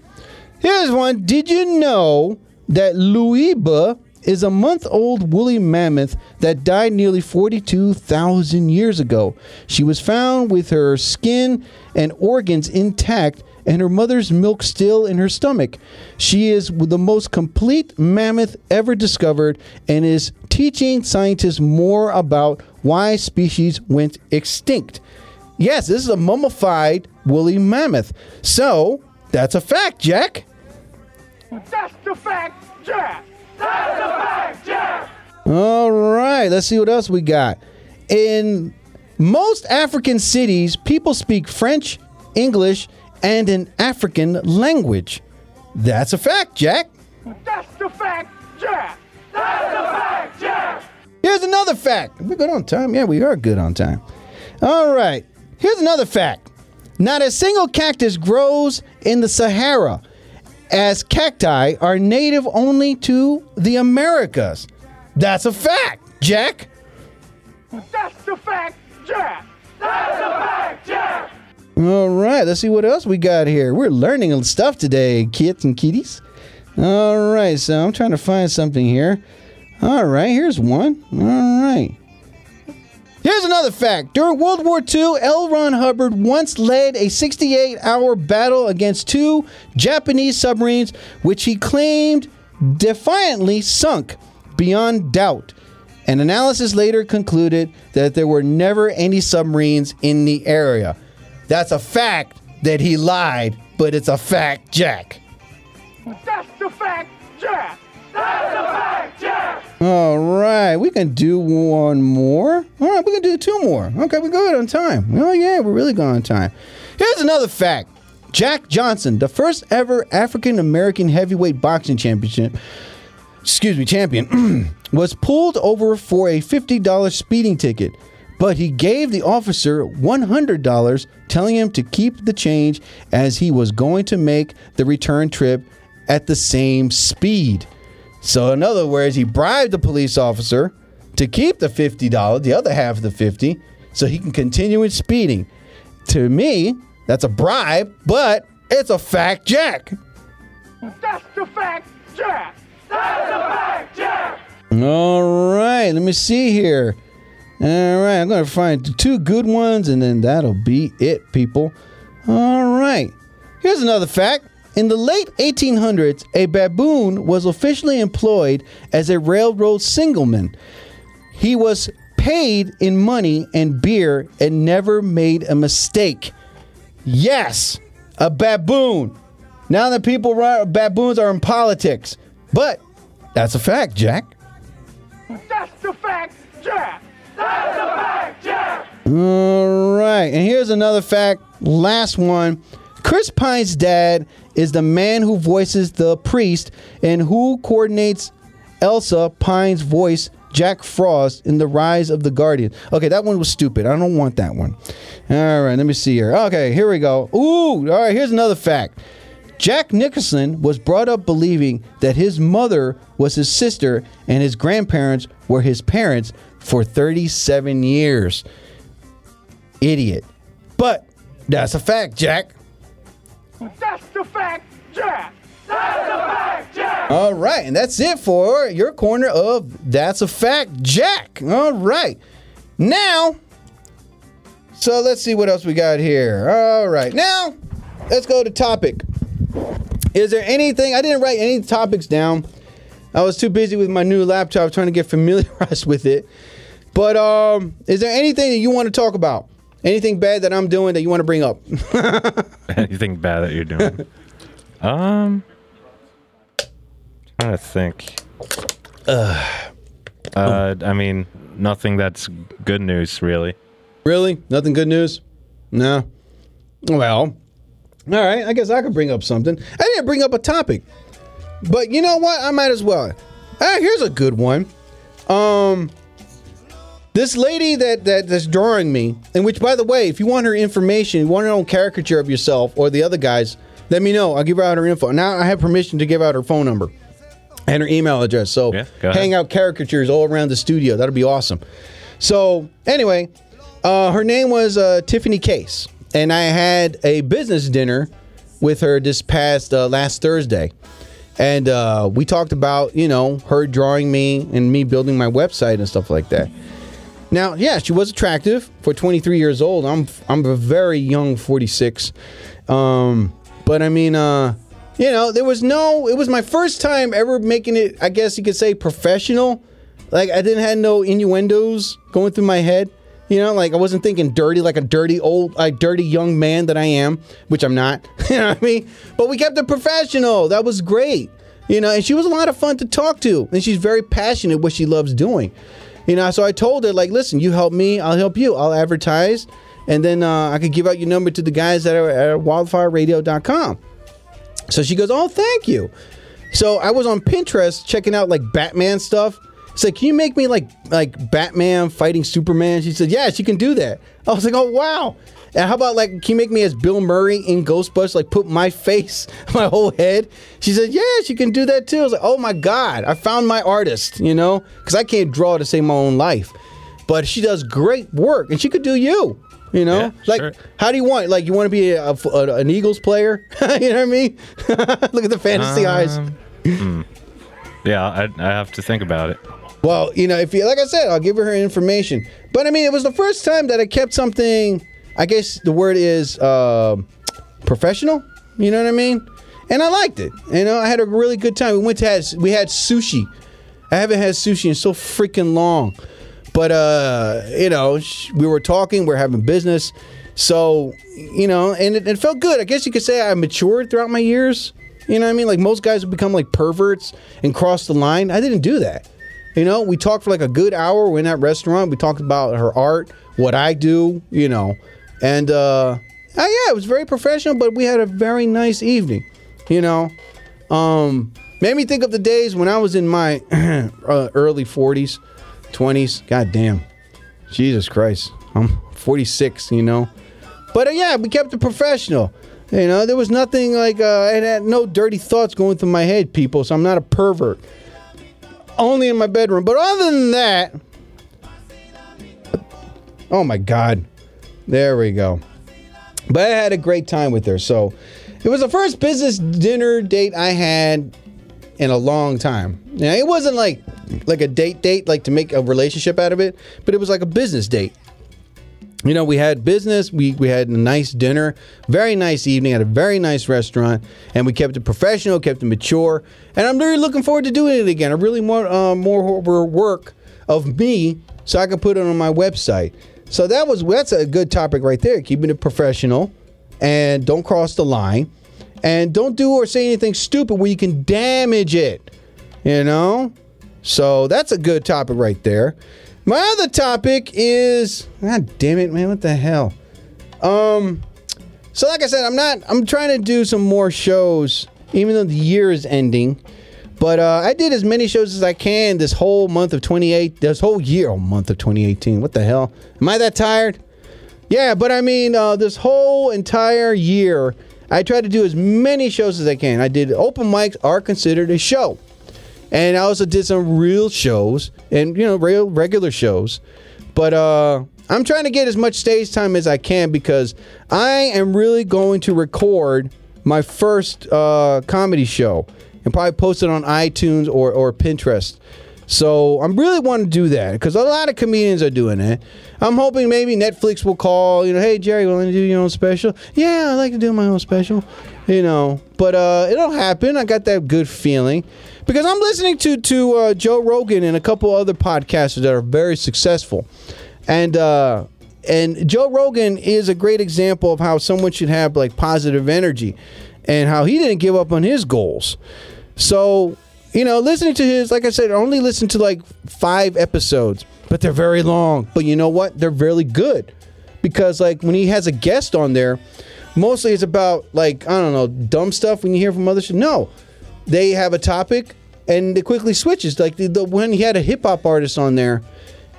Here's one. Did you know that Lyuba is a month old woolly mammoth that died nearly 42,000 years ago. She was found with her skin and organs intact and her mother's milk still in her stomach. She is the most complete mammoth ever discovered and is teaching scientists more about why species went extinct. Yes, this is a mummified woolly mammoth. So, that's a fact, Jack. That's the fact, Jack. That's the fact, Jack. All right, let's see what else we got. In most African cities, people speak French, English, and an African language. That's a fact, Jack. That's the fact, Jack. That's the fact, Jack. Here's another fact. We're good on time. Yeah, we are good on time. All right. Here's another fact. Not a single cactus grows in the Sahara, as cacti are native only to the Americas. That's a fact, Jack. That's the fact, Jack. That's the fact, Jack. All right, let's see what else we got here. We're learning stuff today, kids and kitties. All right, so I'm trying to find something here. All right, here's one. All right. Here's another fact. During World War II, L. Ron Hubbard once led a 68 hour battle against two Japanese submarines, which he claimed defiantly sunk beyond doubt. An analysis later concluded that there were never any submarines in the area. That's a fact that he lied, but it's a fact, Jack. That's the fact, Jack. That's the. All right, we can do one more. All right, we can do two more. Okay, we're good on time. Oh, yeah, we're really good on time. Here's another fact Jack Johnson, the first ever African American heavyweight boxing championship, excuse me, champion, [CLEARS THROAT] was pulled over for a $50 speeding ticket, but he gave the officer $100, telling him to keep the change as he was going to make the return trip at the same speed. So, in other words, he bribed the police officer to keep the $50, the other half of the 50, so he can continue his speeding. To me, that's a bribe, but it's a fact, Jack. That's the fact, Jack. That's the fact, Jack. All right, let me see here. All right, I'm going to find two good ones and then that'll be it, people. All right, here's another fact. In the late 1800s, a baboon was officially employed as a railroad signalman. He was paid in money and beer and never made a mistake. Yes, a baboon. Now that people run, baboons are in politics, but that's a fact, Jack. That's the fact, Jack. That's the fact, Jack. All right, and here's another fact. Last one. Chris Pine's dad is the man who voices the priest and who coordinates Elsa Pine's voice, Jack Frost, in The Rise of the Guardian. Okay, that one was stupid. I don't want that one. All right, let me see here. Okay, here we go. Ooh, all right, here's another fact. Jack Nicholson was brought up believing that his mother was his sister and his grandparents were his parents for 37 years. Idiot. But that's a fact, Jack. That's the fact, Jack. That's the fact, Jack. All right, and that's it for your corner of That's a Fact, Jack. All right. Now, so let's see what else we got here. All right. Now, let's go to topic. Is there anything I didn't write any topics down. I was too busy with my new laptop trying to get familiarized [LAUGHS] with it. But um, is there anything that you want to talk about? Anything bad that I'm doing that you want to bring up? [LAUGHS] Anything bad that you're doing? [LAUGHS] um, trying to think. Uh, I mean, nothing that's good news, really. Really? Nothing good news? No. Well, all right. I guess I could bring up something. I didn't bring up a topic, but you know what? I might as well. Ah, here's a good one. Um, this lady that, that that's drawing me, and which, by the way, if you want her information, you want her own caricature of yourself or the other guys, let me know. I'll give her out her info. Now I have permission to give out her phone number and her email address. So Yeah, hang out caricatures all around the studio. That'll be awesome. So anyway, uh, her name was uh, Tiffany Case, and I had a business dinner with her this past uh, last Thursday, and uh, we talked about you know her drawing me and me building my website and stuff like that. Now, yeah, she was attractive for 23 years old. I'm I'm a very young 46, um, but I mean, uh, you know, there was no. It was my first time ever making it. I guess you could say professional. Like I didn't have no innuendos going through my head. You know, like I wasn't thinking dirty like a dirty old, like dirty young man that I am, which I'm not. [LAUGHS] you know what I mean? But we kept it professional. That was great. You know, and she was a lot of fun to talk to, and she's very passionate what she loves doing. You know, so I told her like, listen, you help me, I'll help you. I'll advertise, and then uh, I could give out your number to the guys that are at wildfireradio.com. So she goes, oh, thank you. So I was on Pinterest checking out like Batman stuff. It's like, can you make me like like Batman fighting Superman? She said, yeah, she can do that. I was like, oh wow. And how about like, can you make me as Bill Murray in Ghostbusters? Like, put my [LAUGHS] face, my whole head. She said, yeah, she can do that too. I was like, oh my god, I found my artist. You know, because I can't draw to save my own life, but she does great work, and she could do you. You know, Yeah, like sure. how do you want? Like, you want to be a, a- an Eagles player? [LAUGHS] you know what I mean? [LAUGHS] Look at the fantasy eyes. Um, hmm. Yeah, I, I have to think about it. Well, you know, if you like I said, I'll give her her information. But I mean, it was the first time that I kept something. I guess the word is uh, professional. You know what I mean? And I liked it. You know, I had a really good time. We went to had we had sushi. I haven't had sushi in so freaking long. But uh, you know, we were talking, we are having business. So, you know, and it, it felt good. I guess you could say I matured throughout my years. You know what I mean? Like most guys would become like perverts and cross the line. I didn't do that. You know, we talked for like a good hour. We're in that restaurant. We talked about her art, what I do, you know. And uh oh, yeah, it was very professional, but we had a very nice evening, you know. Um made me think of the days when I was in my [CLEARS THROAT] uh, early 40s, 20s. God damn. Jesus Christ. I'm 46, you know. But uh, yeah, we kept it professional. You know, there was nothing like uh, I had no dirty thoughts going through my head, people. So I'm not a pervert. Only in my bedroom. But other than that, oh my God, there we go. But I had a great time with her. So it was the first business dinner date I had in a long time. Now it wasn't like like a date date, like to make a relationship out of it, but it was like a business date you know, we had business, we, we had a nice dinner, very nice evening at a very nice restaurant, and we kept it professional, kept it mature, and I'm really looking forward to doing it again. I really want uh, more work of me so I can put it on my website. So that was that's a good topic right there, keeping it professional, and don't cross the line, and don't do or say anything stupid where you can damage it. You know, so that's a good topic right there. My other topic is God damn it, man, what the hell? Um so like I said, I'm not I'm trying to do some more shows, even though the year is ending. But uh, I did as many shows as I can this whole month of 28, this whole year, oh, month of 2018. What the hell? Am I that tired? Yeah, but I mean, uh, this whole entire year, I tried to do as many shows as I can. I did open mics are considered a show. And I also did some real shows and you know real regular shows. But uh I'm trying to get as much stage time as I can because I am really going to record my first uh, comedy show and probably post it on iTunes or, or Pinterest. So I'm really wanting to do that because a lot of comedians are doing it. I'm hoping maybe Netflix will call, you know, hey Jerry, want to do your own special? Yeah, I like to do my own special, you know. But uh, it'll happen. I got that good feeling because I'm listening to to uh, Joe Rogan and a couple other podcasters that are very successful, and uh, and Joe Rogan is a great example of how someone should have like positive energy, and how he didn't give up on his goals. So you know, listening to his, like I said, I only listen to like five episodes, but they're very long. But you know what? They're really good because like when he has a guest on there, mostly it's about like I don't know dumb stuff. When you hear from other no, they have a topic and it quickly switches. Like the, the when he had a hip hop artist on there,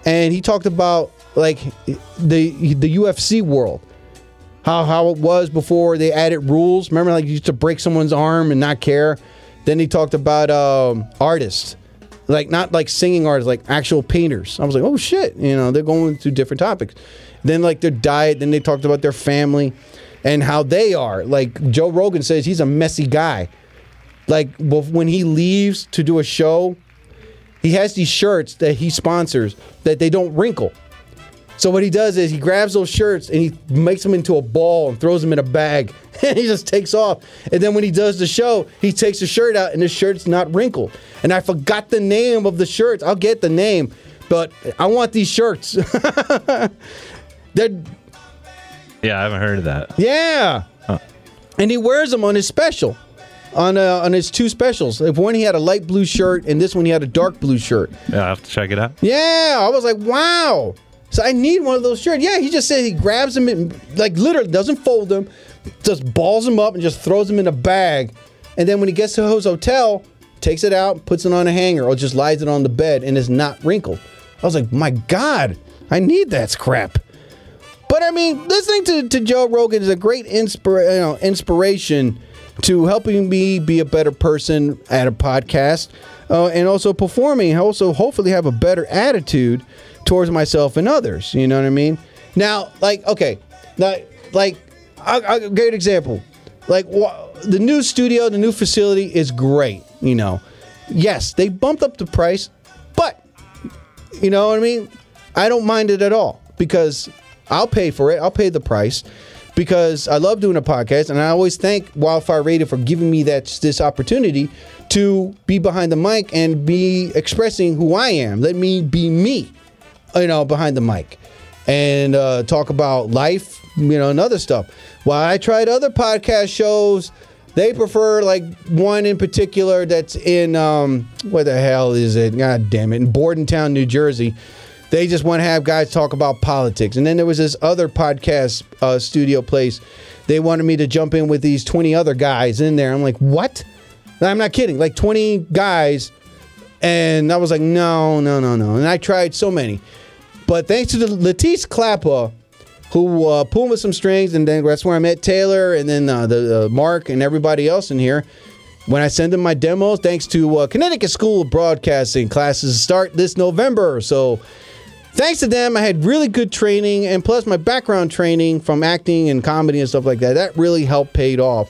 and he talked about like the the UFC world. How, how it was before they added rules. Remember, like you used to break someone's arm and not care. Then he talked about um, artists, like not like singing artists, like actual painters. I was like, oh shit, you know, they're going through different topics. Then like their diet. Then they talked about their family and how they are. Like Joe Rogan says, he's a messy guy. like when he leaves to do a show, he has these shirts that he sponsors that they don't wrinkle. So what he does is he grabs those shirts and he makes them into a ball and throws them in a bag and [LAUGHS] he just takes off. And then when he does the show, he takes the shirt out and the shirt's not wrinkled. And I forgot the name of the shirts. I'll get the name, but I want these shirts. [LAUGHS] They're Yeah, I haven't heard of that. yeah. And he wears them on his special. On, uh, on his two specials. If one he had a light blue shirt and this one he had a dark blue shirt. Yeah, I have to check it out. Yeah, I was like, wow. So I need one of those shirts. Yeah, he just said he grabs them, in, like literally doesn't fold them, just balls them up and just throws them in a bag. And then when he gets to his hotel, takes it out, puts it on a hanger, or just lies it on the bed and is not wrinkled. I was like, my God, I need that crap. But I mean, listening to, to Joe Rogan is a great inspira- you know, inspiration to helping me be a better person at a podcast uh, and also performing. Also, hopefully, have a better attitude towards myself and others. You know what I mean? Now, like, okay, now, like, I, I, great example. Like, wha- the new studio, the new facility is great. You know, yes, they bumped up the price, but you know what I mean? I don't mind it at all because I'll pay for it. I'll pay the price because I love doing a podcast, and I always thank Wildfire Radio for giving me that this opportunity to be behind the mic and be expressing who I am. Let me be me, you know, behind the mic and uh, talk about life, you know, and other stuff. While I tried other podcast shows, they prefer like one in particular that's in um, where the hell is it? God damn it, in Bordentown, New Jersey. They just want to have guys talk about politics. And then there was this other podcast uh, studio place. They wanted me to jump in with these 20 other guys in there. I'm like, what? I'm not kidding. Like 20 guys. And I was like, no, no, no, no. And I tried so many. But thanks to the Latisse Clapper, who uh, pulled with some strings, and then that's where I met Taylor and then uh, the uh, Mark and everybody else in here. When I send them my demos, thanks to uh, Connecticut School of Broadcasting, classes start this November. So thanks to them, I had really good training, and plus my background training from acting and comedy and stuff like that. That really helped paid off.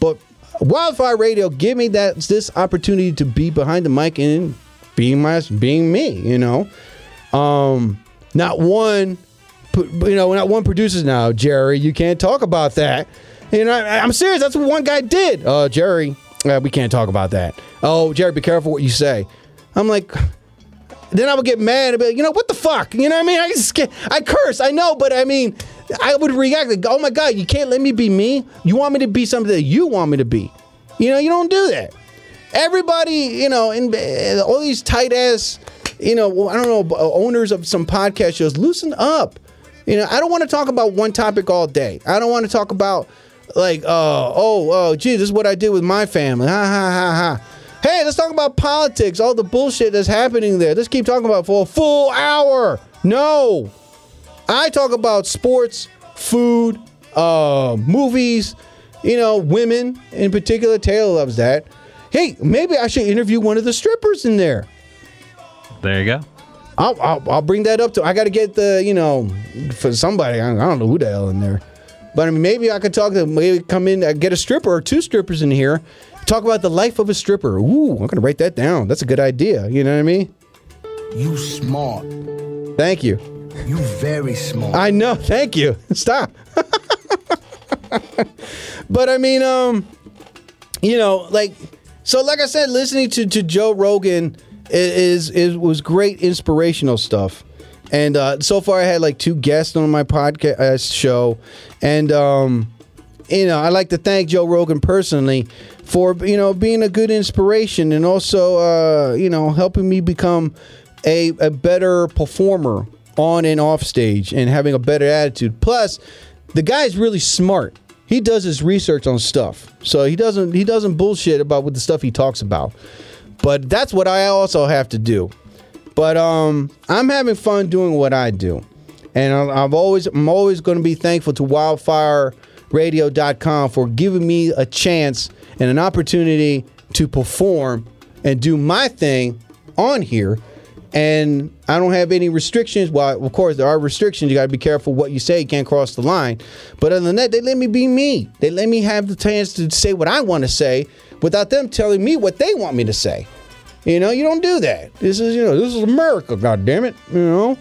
But Wildfire Radio give me that this opportunity to be behind the mic and being my being me. You know, um, not one, you know, not one produces now. Jerry, you can't talk about that. You know, I, I'm serious. That's what one guy did. Uh, Jerry, uh, we can't talk about that. Oh, Jerry, be careful what you say. I'm like, then I would get mad and be like, you know, what the fuck? You know what I mean? [LAUGHS] I just get, I curse, I know, but I mean, I would react like, oh my God, you can't let me be me. You want me to be something that you want me to be. You know, you don't do that. Everybody, you know, in uh, all these tight ass, you know, I don't know, uh, owners of some podcast shows, loosen up. You know, I don't want to talk about one topic all day. I don't want to talk about like, uh, oh, oh, gee, this is what I did with my family. Ha ha ha ha. Hey, let's talk about politics, all the bullshit that's happening there. Let's keep talking about for a full hour. No. I talk about sports, food, uh, movies, you know, women in particular. Taylor loves that. Hey, maybe I should interview one of the strippers in there. There you go. I'll, I'll, I'll bring that up to. I got to get the you know for somebody. I, I don't know who the hell in there, but I mean maybe I could talk to maybe come in uh, get a stripper or two strippers in here, talk about the life of a stripper. Ooh, I'm gonna write that down. That's a good idea. You know what I mean? You smart. Thank you. You very smart. I know. Thank you. [LAUGHS] Stop. [LAUGHS] but I mean, um, you know, like, so like I said, listening to, to Joe Rogan i- is is was great inspirational stuff. And uh, so far, I had like two guests on my podcast show, and um, you know, I like to thank Joe Rogan personally for you know being a good inspiration and also uh, you know helping me become a, a better performer on and off stage and having a better attitude. Plus, the guy's really smart. He does his research on stuff, so he doesn't he doesn't bullshit about what the stuff he talks about. But that's what I also have to do. But um, I'm having fun doing what I do, and I've always I'm always going to be thankful to WildfireRadio.com for giving me a chance and an opportunity to perform and do my thing on here, and I don't have any restrictions. Well, of course, there are restrictions. You got to be careful what you say. You can't cross the line. But other than that, they let me be me. They let me have the chance to say what I want to say without them telling me what they want me to say. You know, you don't do that. This is, you know, this is America, God damn it. You know,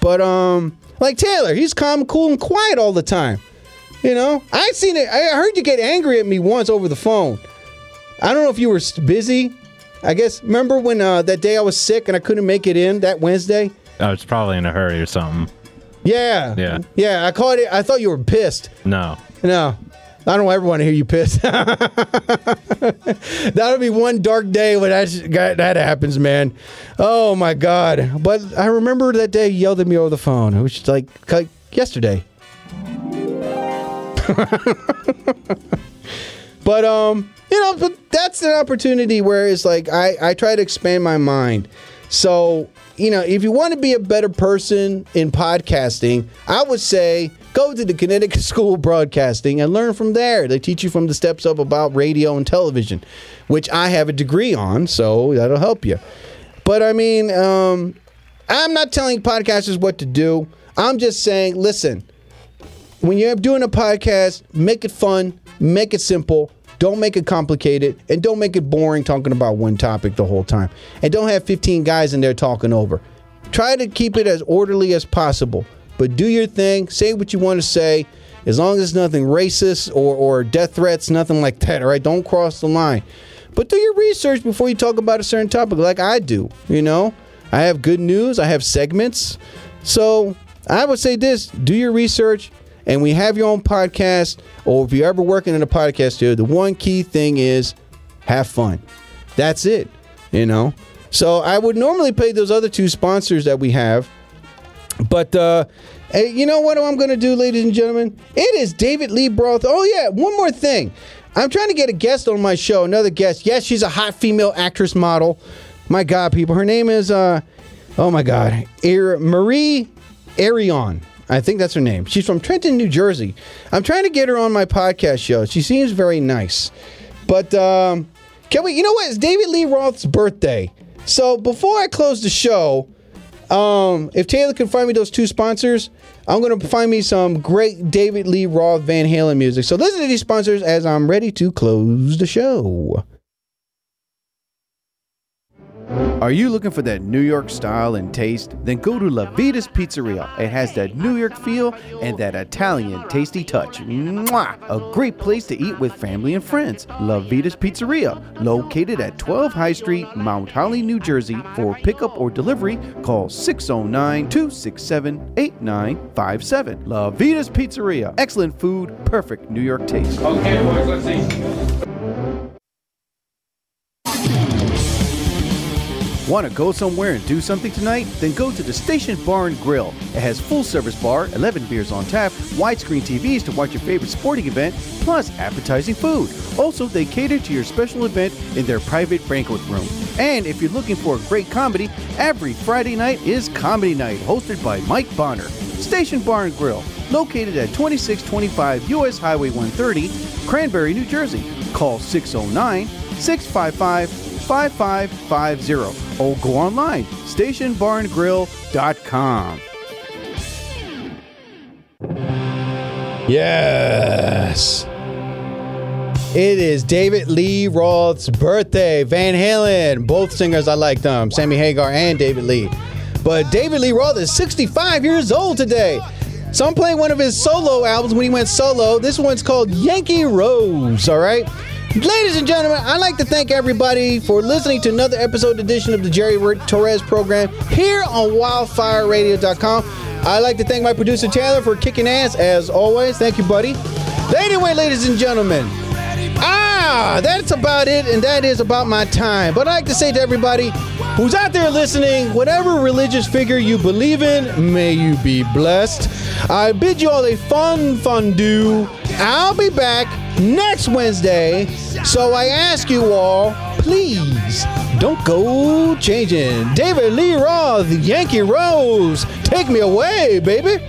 but um, like Taylor, he's calm, cool, and quiet all the time. You know, I seen it. I heard you get angry at me once over the phone. I don't know if you were busy. I guess remember when uh, that day I was sick and I couldn't make it in that Wednesday. I was probably in a hurry or something. Yeah, Yeah. yeah. I called it. I thought you were pissed. No. No, I don't ever want to hear you pissed. [LAUGHS] That'll be one dark day when that that happens, man. Oh my god! But I remember that day you yelled at me over the phone. It was like yesterday. [LAUGHS] but um, you know, but that's an opportunity where it's like I I try to expand my mind. So you know, if you want to be a better person in podcasting, I would say go to the Connecticut [LAUGHS] School of Broadcasting and learn from there. They teach you from the steps up about radio and television, which I have a degree on, so that'll help you. But I mean, um, I'm not telling podcasters what to do. I'm just saying, listen, when you're doing a podcast, make it fun, make it simple, don't make it complicated, and don't make it boring talking about one topic the whole time. And don't have 15 guys in there talking over. Try to keep it as orderly as possible, but do your thing, say what you want to say, as long as it's nothing racist or, or death threats, nothing like that, all right? Don't cross the line. But do your research before you talk about a certain topic, like I do, you know? I have good news, I have segments. So I would say this do your research, and we have your own podcast, or if you're ever working in a podcast studio, the one key thing is have fun. That's it, you know? So I would normally pay those other two sponsors that we have. But uh, hey, you know what I'm going to do, ladies and gentlemen? It is David Lee Roth. Oh, yeah, one more thing. I'm trying to get a guest on my show, another guest. Yes, she's a hot female actress model. My God, people. Her name is, uh, oh my God, Marie Arion. I think that's her name. She's from Trenton, New Jersey. I'm trying to get her on my podcast show. She seems very nice. But um, can we, you know what? It's David Lee Roth's birthday. So before I close the show, um, if Taylor can find me those two sponsors, I'm going to find me some great David Lee Roth Van Halen music. So listen to these sponsors as I'm ready to close the show. Are you looking for that New York style and taste? Then go to La Vita's Pizzeria. It has that New York feel and that Italian tasty touch. Mwah! A great place to eat with family and friends. La Vita's Pizzeria, located at 12 High Street, Mount Holly, New Jersey. For pickup or delivery, call 609 267 8957. La Vita's Pizzeria. Excellent food, perfect New York taste. Okay, boys, let's see. Want to go somewhere and do something tonight? Then go to the Station Bar and Grill. It has full service bar, 11 beers on tap, widescreen TVs to watch your favorite sporting event, plus appetizing food. Also, they cater to your special event in their private banquet room. And if you're looking for a great comedy, every Friday night is Comedy Night, hosted by Mike Bonner. Station Bar and Grill, located at 2625 US Highway 130, Cranbury, New Jersey. Call 609 655 5550 or go online stationbarngrill.com. Yes. It is David Lee Roth's birthday. Van Halen, both singers I like them, Sammy Hagar and David Lee. But David Lee Roth is 65 years old today. So I'm playing one of his solo albums when he went solo. This one's called Yankee Rose, all right? Ladies and gentlemen, I'd like to thank everybody for listening to another episode edition of the Jerry Torres program here on wildfireradio.com. I'd like to thank my producer Taylor for kicking ass as always. Thank you, buddy. Anyway, ladies and gentlemen, ah, that's about it, and that is about my time. But I'd like to say to everybody who's out there listening, whatever religious figure you believe in, may you be blessed. I bid you all a fun fondue. I'll be back next Wednesday. So I ask you all, please don't go changing. David Lee Roth, Yankee Rose, take me away, baby.